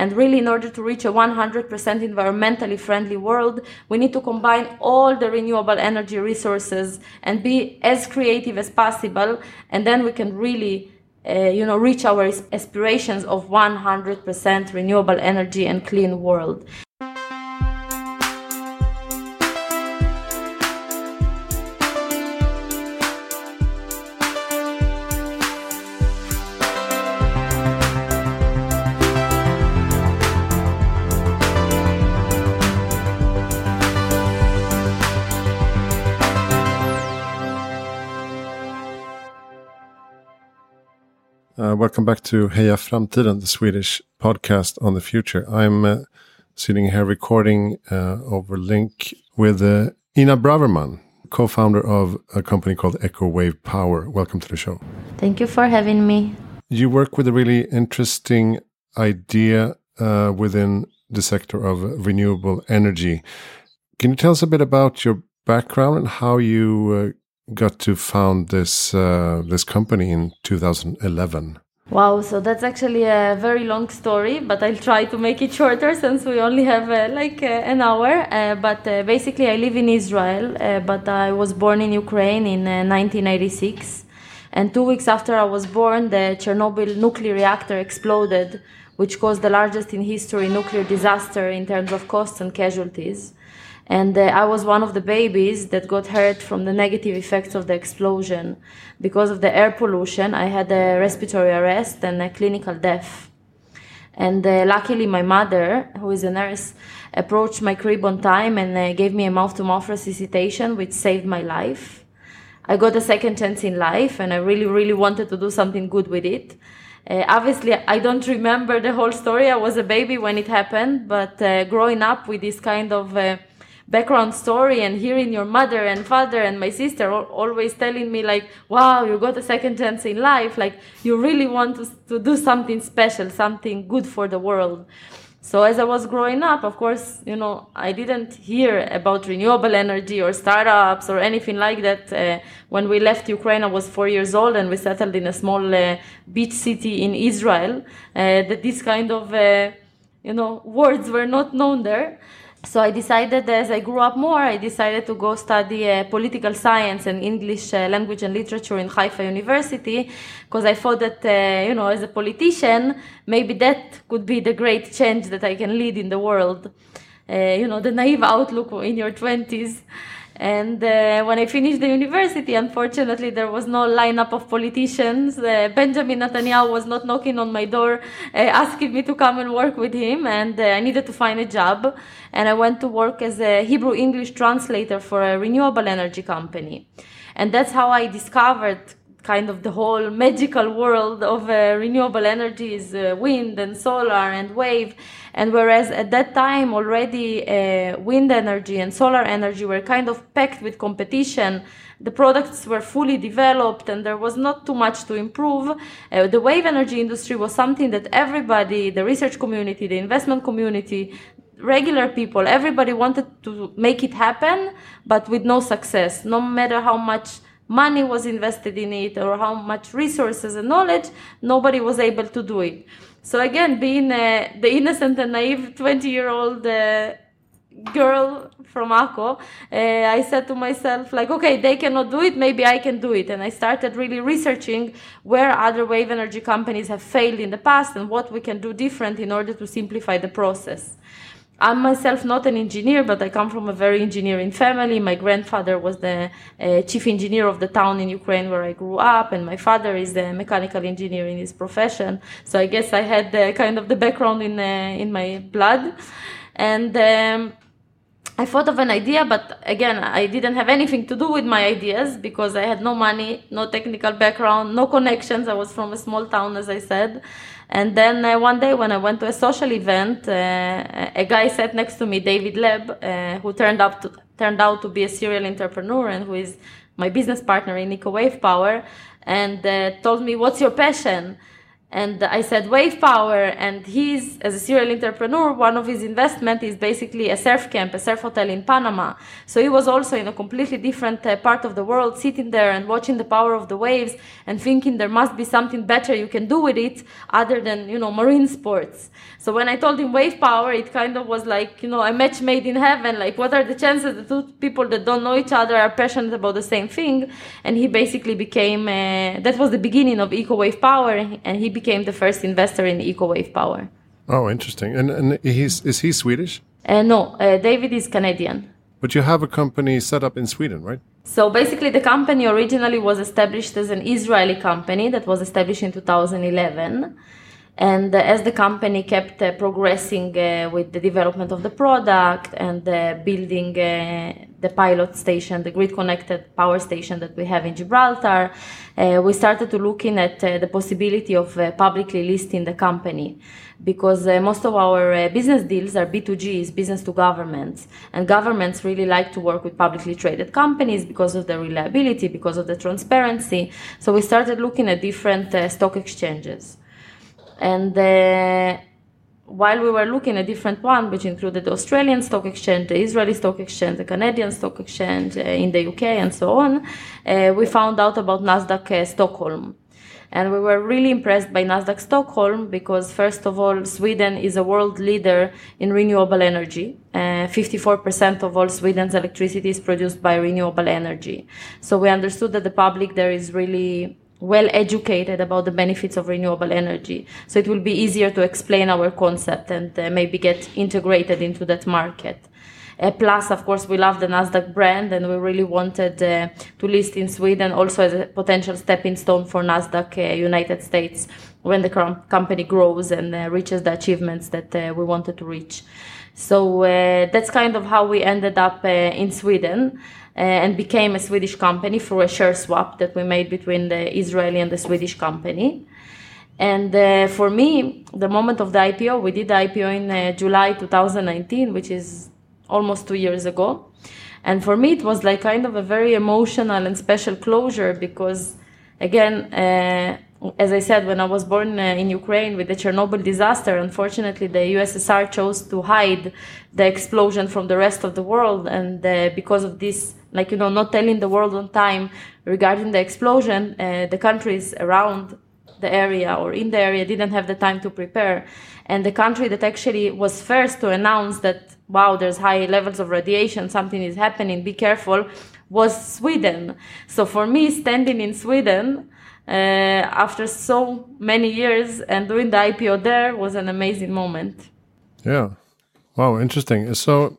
And really, in order to reach a 100% environmentally friendly world, we need to combine all the renewable energy resources and be as creative as possible. And then we can really uh, you know, reach our aspirations of 100% renewable energy and clean world. Uh, welcome back to Heja Framtiden, the Swedish podcast on the future. I'm uh, sitting here recording uh, over link with uh, Inna Braverman, co-founder of a company called Eco Wave Power. Welcome to the show. Thank you for having me. You work with a really interesting idea uh, within the sector of renewable energy. Can you tell us a bit about your background and how you uh, got to found this uh, this company in 2011? Wow, so that's actually a very long story, but I'll try to make it shorter since we only have uh, like uh, an hour. Uh, but uh, basically, I live in Israel, uh, but I was born in Ukraine in 1986. And two weeks after I was born, the Chernobyl nuclear reactor exploded, which caused the largest in history nuclear disaster in terms of costs and casualties. And uh, I was one of the babies that got hurt from the negative effects of the explosion. Because of the air pollution, I had a respiratory arrest and a clinical death. And uh, luckily, my mother, who is a nurse, approached my crib on time and uh, gave me a mouth to mouth resuscitation, which saved my life. I got a second chance in life, and I really, really wanted to do something good with it. Uh, obviously, I don't remember the whole story. I was a baby when it happened, but uh, growing up with this kind of uh, background story and hearing your mother and father and my sister always telling me like wow you got a second chance in life. Like you really want to, to do something special something good for the world. So as i was growing up of course you know i didn't hear about renewable energy or startups or anything like that. Uh, when we left ukraine i was four years old and we settled in a small uh, beach city in israel. Uh, that this kind of uh, you know words were not known there so I decided as I grew up more, I decided to go study uh, political science and English uh, language and literature in Haifa University because I thought that, uh, you know, as a politician, maybe that could be the great change that I can lead in the world. Uh, you know, the naive outlook in your 20s. And uh, when I finished the university, unfortunately, there was no lineup of politicians. Uh, Benjamin Netanyahu was not knocking on my door uh, asking me to come and work with him, and uh, I needed to find a job. And I went to work as a Hebrew English translator for a renewable energy company. And that's how I discovered kind of the whole magical world of uh, renewable energies, uh, wind and solar and wave. And whereas at that time already uh, wind energy and solar energy were kind of packed with competition, the products were fully developed and there was not too much to improve. Uh, the wave energy industry was something that everybody, the research community, the investment community, regular people, everybody wanted to make it happen, but with no success, no matter how much money was invested in it or how much resources and knowledge, nobody was able to do it. So again, being uh, the innocent and naive 20 year old uh, girl from Akko, uh, I said to myself, like, okay, they cannot do it, maybe I can do it. And I started really researching where other wave energy companies have failed in the past and what we can do different in order to simplify the process. I'm myself not an engineer, but I come from a very engineering family. My grandfather was the uh, chief engineer of the town in Ukraine where I grew up, and my father is a mechanical engineer in his profession. So I guess I had the, kind of the background in uh, in my blood, and. Um, I thought of an idea, but again, I didn't have anything to do with my ideas because I had no money, no technical background, no connections. I was from a small town, as I said. And then uh, one day when I went to a social event, uh, a guy sat next to me, David Leb, uh, who turned up to, turned out to be a serial entrepreneur and who is my business partner in Eco Wave Power, and uh, told me, "What's your passion?" And I said wave power, and he's as a serial entrepreneur. One of his investment is basically a surf camp, a surf hotel in Panama. So he was also in a completely different uh, part of the world, sitting there and watching the power of the waves and thinking there must be something better you can do with it other than you know marine sports. So when I told him wave power, it kind of was like you know a match made in heaven. Like what are the chances that two people that don't know each other are passionate about the same thing? And he basically became uh, that was the beginning of Eco Wave Power, and he the first investor in EcoWave Power. Oh, interesting. And, and he's, is he Swedish? Uh, no, uh, David is Canadian. But you have a company set up in Sweden, right? So basically, the company originally was established as an Israeli company that was established in 2011. And uh, as the company kept uh, progressing uh, with the development of the product and uh, building uh, the pilot station, the grid connected power station that we have in Gibraltar, uh, we started to looking at the possibility of publicly listing the company because most of our business deals are B2Gs, business to governments, and governments really like to work with publicly traded companies because of the reliability, because of the transparency. So we started looking at different stock exchanges. And uh, while we were looking at different ones, which included the Australian Stock Exchange, the Israeli Stock Exchange, the Canadian Stock Exchange uh, in the UK, and so on, uh, we found out about Nasdaq uh, Stockholm. And we were really impressed by Nasdaq Stockholm because, first of all, Sweden is a world leader in renewable energy. 54% uh, of all Sweden's electricity is produced by renewable energy. So we understood that the public there is really well educated about the benefits of renewable energy. So it will be easier to explain our concept and uh, maybe get integrated into that market. Uh, plus, of course, we love the Nasdaq brand and we really wanted uh, to list in Sweden also as a potential stepping stone for Nasdaq uh, United States when the company grows and uh, reaches the achievements that uh, we wanted to reach. So that's kind of how we ended up in Sweden. Uh, and became a Swedish company through a share swap that we made between the Israeli and the Swedish company. And uh, for me, the moment of the IPO, we did the IPO in uh, July 2019, which is almost two years ago. And for me, it was like kind of a very emotional and special closure because, again, uh, as I said, when I was born uh, in Ukraine with the Chernobyl disaster, unfortunately, the USSR chose to hide the explosion from the rest of the world. And uh, because of this, like, you know, not telling the world on time regarding the explosion, uh, the countries around the area or in the area didn't have the time to prepare. And the country that actually was first to announce that, wow, there's high levels of radiation, something is happening, be careful, was Sweden. So for me, standing in Sweden, after so many years and doing the IPO there was an amazing moment. Yeah. Wow, interesting. So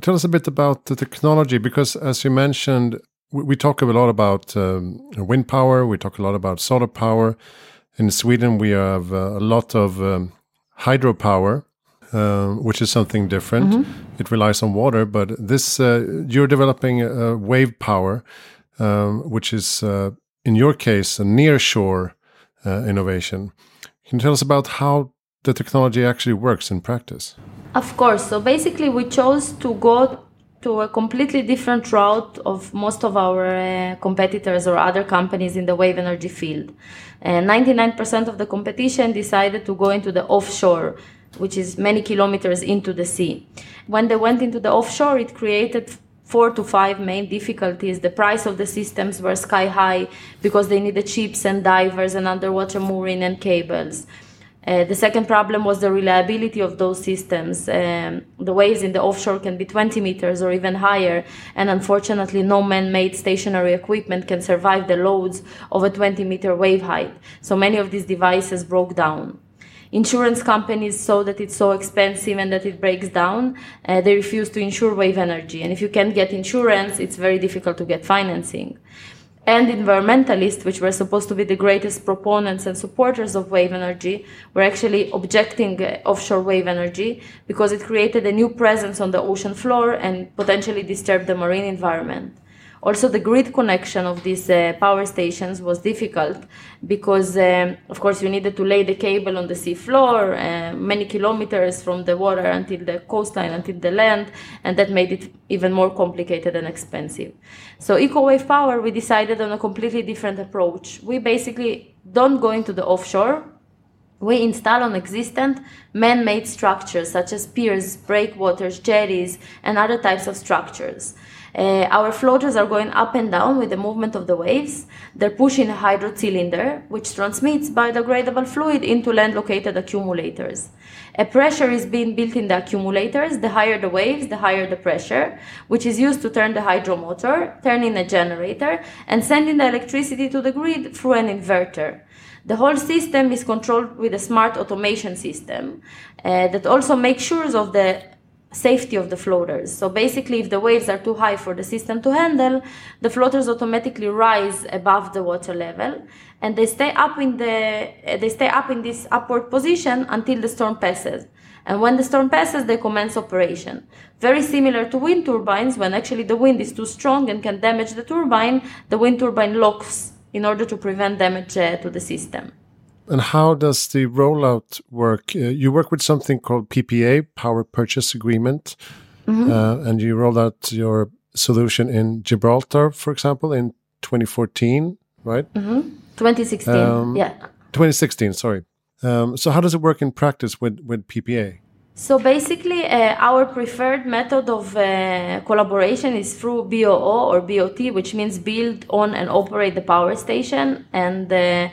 tell us a bit about the technology because as you mentioned, we, we talk a lot about um, wind power, we talk a lot about solar power. In Sweden, we have uh, a lot of um, hydropower. Uh, which is something different. Mm -hmm. It relies on water, but this uh, you're developing wave power, um, which is uh, in your case, a nearshore uh, innovation. Can you tell us about how the technology actually works in practice? Of course. So basically, we chose to go to a completely different route of most of our uh, competitors or other companies in the wave energy field. Uh, 99% of the competition decided to go into the offshore, which is many kilometers into the sea. When they went into the offshore, it created four to five main difficulties. The price of the systems were sky high because they needed ships and divers and underwater mooring and cables. Uh, the second problem was the reliability of those systems. Um, the waves in the offshore can be 20 meters or even higher, and unfortunately, no man made stationary equipment can survive the loads of a 20 meter wave height. So many of these devices broke down insurance companies saw that it's so expensive and that it breaks down, uh, they refuse to insure wave energy. And if you can't get insurance, it's very difficult to get financing. And environmentalists, which were supposed to be the greatest proponents and supporters of wave energy, were actually objecting uh, offshore wave energy because it created a new presence on the ocean floor and potentially disturbed the marine environment. Also, the grid connection of these uh, power stations was difficult because, um, of course, you needed to lay the cable on the sea floor, uh, many kilometers from the water until the coastline, until the land, and that made it even more complicated and expensive. So, EcoWave Power, we decided on a completely different approach. We basically don't go into the offshore we install on existent man made structures such as piers, breakwaters, jetties, and other types of structures. Uh, our floaters are going up and down with the movement of the waves. They're pushing a hydro cylinder, which transmits biodegradable fluid into land located accumulators. A pressure is being built in the accumulators. The higher the waves, the higher the pressure, which is used to turn the hydro motor, turning a generator, and sending the electricity to the grid through an inverter. The whole system is controlled with a smart automation system uh, that also makes sure of the safety of the floaters. So basically, if the waves are too high for the system to handle, the floaters automatically rise above the water level, and they stay up in the they stay up in this upward position until the storm passes. And when the storm passes, they commence operation. Very similar to wind turbines, when actually the wind is too strong and can damage the turbine, the wind turbine locks in order to prevent damage uh, to the system. And how does the rollout work? Uh, you work with something called PPA, Power Purchase Agreement, mm -hmm. uh, and you rolled out your solution in Gibraltar, for example, in 2014, right? Mm -hmm. 2016, um, yeah. 2016, sorry. Um, so how does it work in practice with, with PPA? So basically, uh, our preferred method of uh, collaboration is through BOO or BOT, which means build, own, and operate the power station. And uh,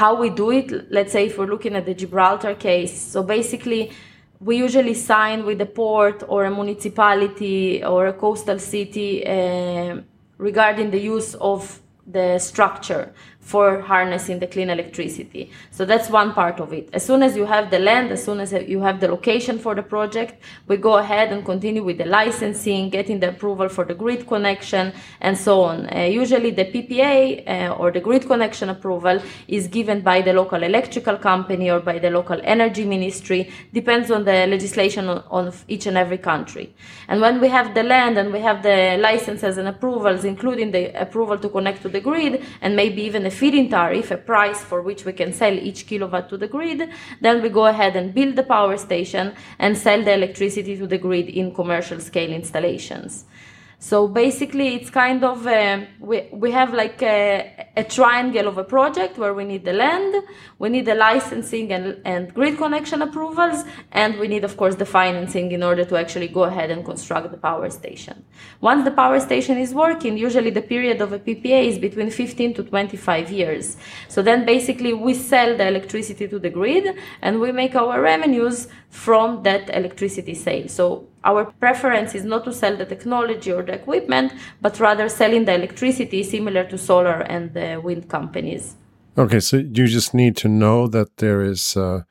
how we do it, let's say if we're looking at the Gibraltar case, so basically we usually sign with a port or a municipality or a coastal city uh, regarding the use of the structure for harnessing the clean electricity. So that's one part of it. As soon as you have the land, as soon as you have the location for the project, we go ahead and continue with the licensing, getting the approval for the grid connection, and so on. Uh, usually, the PPA uh, or the grid connection approval is given by the local electrical company or by the local energy ministry, depends on the legislation on, on each and every country. And when we have the land and we have the licenses and approvals, including the approval to connect to the grid, and maybe even a feed-in tariff, a price for which we can sell each kilowatt to the grid. Then we go ahead and build the power station and sell the electricity to the grid in commercial scale installations. So basically, it's kind of we we have like a, a, triangle of a project where we need the land, we need the licensing and, and grid connection approvals, and we need, of course, the financing in order to actually go ahead and construct the power station. Once the power station is working, usually the period of a PPA is between 15 to 25 years. So then basically we sell the electricity to the grid and we make our revenues from that electricity sale. So our preference is not to sell the technology or the equipment, but rather selling the electricity similar to solar and the wind companies. Okay, so you just need to know that there is uh,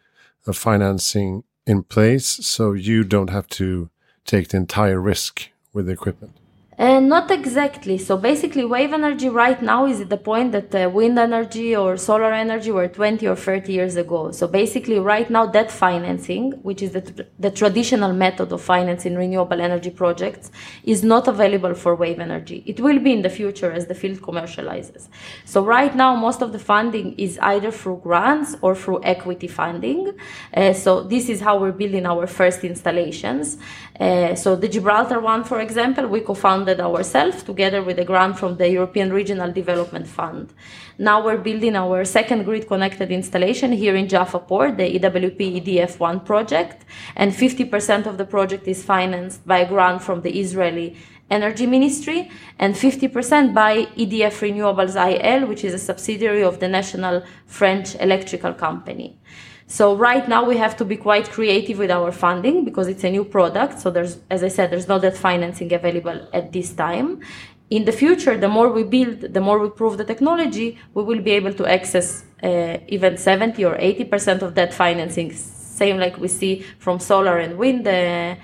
a financing in place so you don't have to take the entire risk with the equipment. Uh, not exactly. So basically, wave energy right now is at the point that uh, wind energy or solar energy were 20 or 30 years ago. So basically, right now, that financing, which is the, tr- the traditional method of financing renewable energy projects, is not available for wave energy. It will be in the future as the field commercializes. So right now, most of the funding is either through grants or through equity funding. Uh, so this is how we're building our first installations. Uh, so the Gibraltar one, for example, we co-founded funded ourselves together with a grant from the European Regional Development Fund. Now we're building our second grid connected installation here in Jaffa Port, the EWP EDF1 project, and 50% of the project is financed by a grant from the Israeli Energy Ministry and 50% by EDF Renewables IL, which is a subsidiary of the National French Electrical Company. So right now we have to be quite creative with our funding because it's a new product. So there's, as I said, there's not that financing available at this time. In the future, the more we build, the more we prove the technology, we will be able to access uh, even 70 or 80% of that financing, same like we see from solar and wind uh,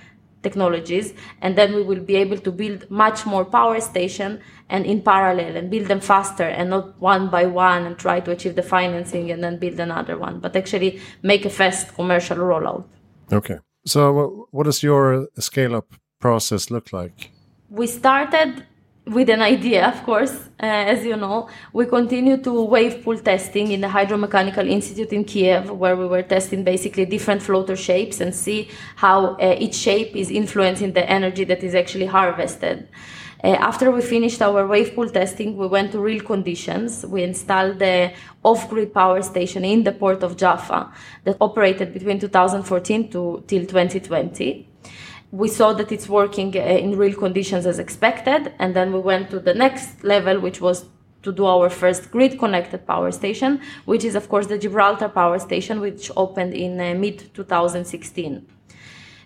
technologies and then we will be able to build much more power station and in parallel and build them faster and not one by one and try to achieve the financing and then build another one but actually make a fast commercial rollout. Okay. So what does your scale up process look like? We started with an idea, of course, uh, as you know, we continue to wave pool testing in the Hydromechanical Institute in Kiev, where we were testing basically different floater shapes and see how uh, each shape is influencing the energy that is actually harvested. Uh, after we finished our wave pool testing, we went to real conditions. We installed the off-grid power station in the port of Jaffa that operated between 2014 to till 2020 we saw that it's working uh, in real conditions as expected and then we went to the next level which was to do our first grid connected power station which is of course the gibraltar power station which opened in uh, mid 2016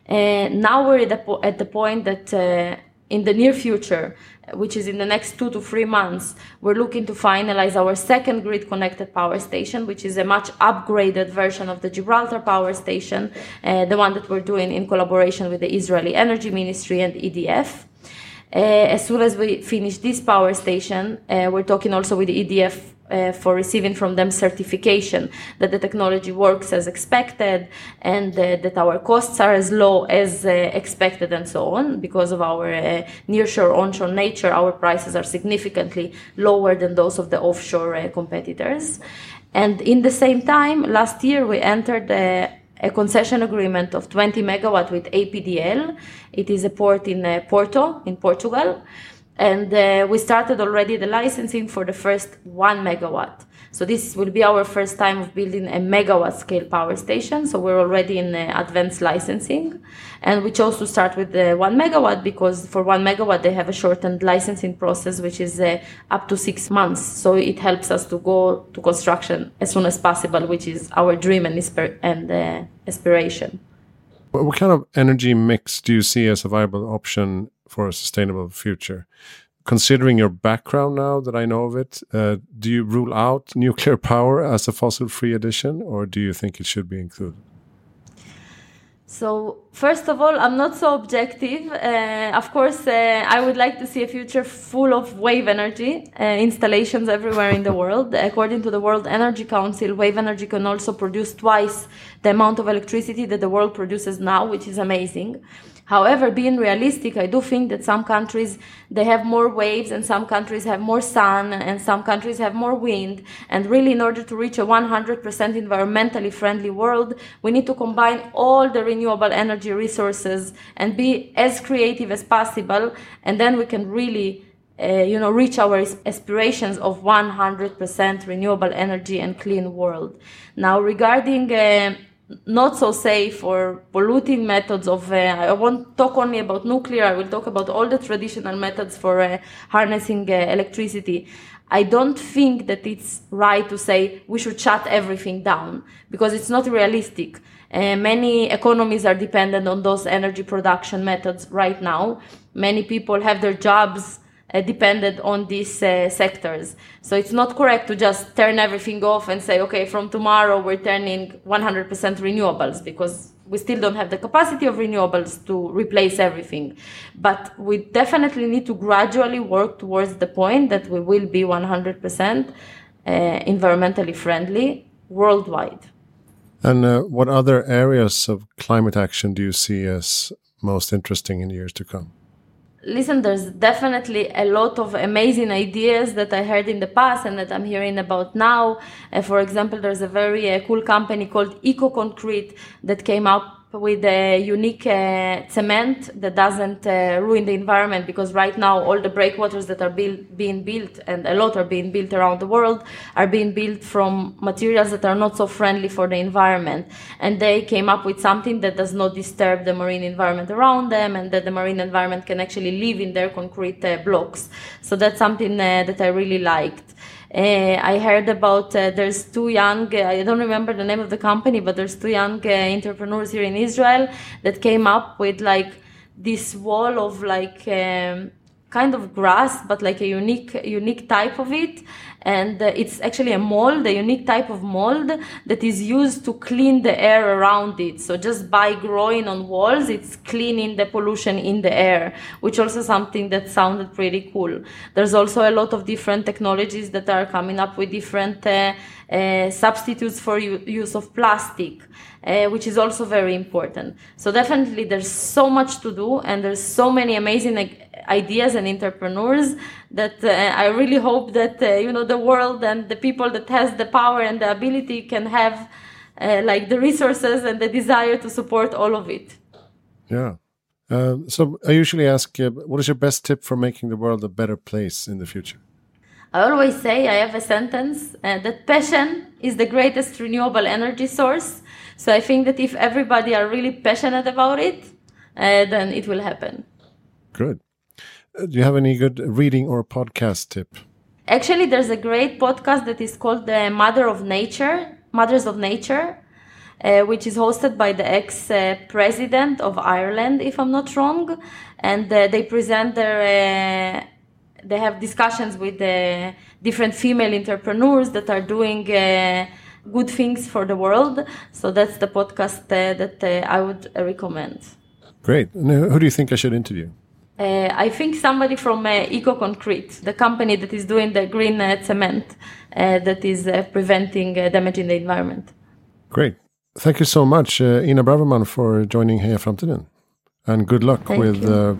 uh, now we're at the, po- at the point that uh, in the near future which is in the next two to three months, we're looking to finalize our second grid connected power station, which is a much upgraded version of the Gibraltar power station, uh, the one that we're doing in collaboration with the Israeli Energy Ministry and EDF. Uh, as soon as we finish this power station, uh, we're talking also with the EDF uh, for receiving from them certification that the technology works as expected and uh, that our costs are as low as uh, expected and so on. Because of our uh, nearshore onshore nature, our prices are significantly lower than those of the offshore uh, competitors. And in the same time, last year we entered a concession agreement of 20 megawatt with APDL. It is a port in uh, Porto, in Portugal and uh, we started already the licensing for the first one megawatt. So this will be our first time of building a megawatt scale power station. So we're already in uh, advanced licensing, and we chose to start with the one megawatt because for one megawatt they have a shortened licensing process, which is uh, up to six months. So it helps us to go to construction as soon as possible, which is our dream and, and uh, aspiration. What kind of energy mix do you see as a viable option for a sustainable future. Considering your background now that I know of it, uh, do you rule out nuclear power as a fossil free addition, or do you think it should be included? So, first of all, I'm not so objective. Uh, of course, uh, I would like to see a future full of wave energy uh, installations everywhere in the world. According to the World Energy Council, wave energy can also produce twice the amount of electricity that the world produces now, which is amazing. However, being realistic, I do think that some countries they have more waves and some countries have more sun and some countries have more wind. And really, in order to reach a 100% environmentally friendly world, we need to combine all the renewable energy resources and be as creative as possible. And then we can really uh, you know, reach our aspirations of 100% renewable energy and clean world. Now, regarding uh, not so safe or polluting methods of uh, i won't talk only about nuclear i will talk about all the traditional methods for uh, harnessing uh, electricity. I don't think that it's right to say we should shut everything down because it's not realistic. Uh, many economies are dependent on those energy production methods right now. Many people have their jobs uh, depended on these uh, sectors. So it's not correct to just turn everything off and say, okay, from tomorrow we're turning 100% renewables because we still don't have the capacity of renewables to replace everything. But we definitely need to gradually work towards the point that we will be 100% uh, environmentally friendly worldwide. And uh, what other areas of climate action do you see as most interesting in years to come? Listen, there's definitely a lot of amazing ideas that I heard in the past and that I'm hearing about now. Uh, for example, there's a very uh, cool company called Eco Concrete that came up with a unique uh, cement that doesn't uh, ruin the environment because right now all the breakwaters that are build, being built and a lot are being built around the world are being built from materials that are not so friendly for the environment. And they came up with something that does not disturb the marine environment around them and that the marine environment can actually live in their concrete uh, blocks. So that's something uh, that i really liked uh, I heard about uh, there's two young, uh, I don't remember the name of the company, but there's two young entrepreneurs here in Israel that came up with like this wall of like um, kind of grass, but like a unique unique type of it. And it's actually a mold, a unique type of mold that is used to clean the air around it. So just by growing on walls, it's cleaning the pollution in the air, which also something that sounded pretty cool. There's also a lot of different technologies that are coming up with different uh, uh, substitutes for use of plastic. Uh, which is also very important. So definitely there's so much to do and there's so many amazing ideas and entrepreneurs that uh, I really hope that uh, you know the world and the people that has the power and the ability can have uh, like the resources and the desire to support all of it. Yeah. Uh, so I usually ask, uh, what is your best tip for making the world a better place in the future? I always say I have a sentence uh, that passion is the greatest renewable energy source. So I think that if everybody are really passionate about it, uh, then it will happen. Good. Uh, do you have any good reading or podcast tip? Actually, there's a great podcast that is called the Mother of Nature, Mothers of Nature, uh, which is hosted by the ex-president of Ireland, if I'm not wrong, and uh, they present their. Uh, they have discussions with the different female entrepreneurs that are doing uh, good things for the world. So that's the podcast uh, that uh, I would recommend. Great. who do you think I should interview? Uh, I think somebody from uh, Eco Concrete, the company that is doing the green uh, cement that is preventing damage in the environment. Great. Thank you so much, Inna Braverman, for joining here Heja Framtiden. And good luck Thank with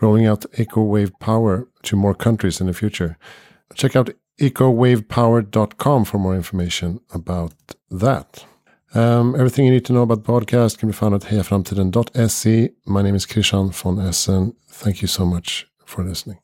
rolling out EcoWave Power to more countries in the future. Check out ecowavepower.com for more information about that. Um, everything you need to know about podcast can be found at hejaframtiden.se. My name is Krishan von Essen. Thank you so much for listening.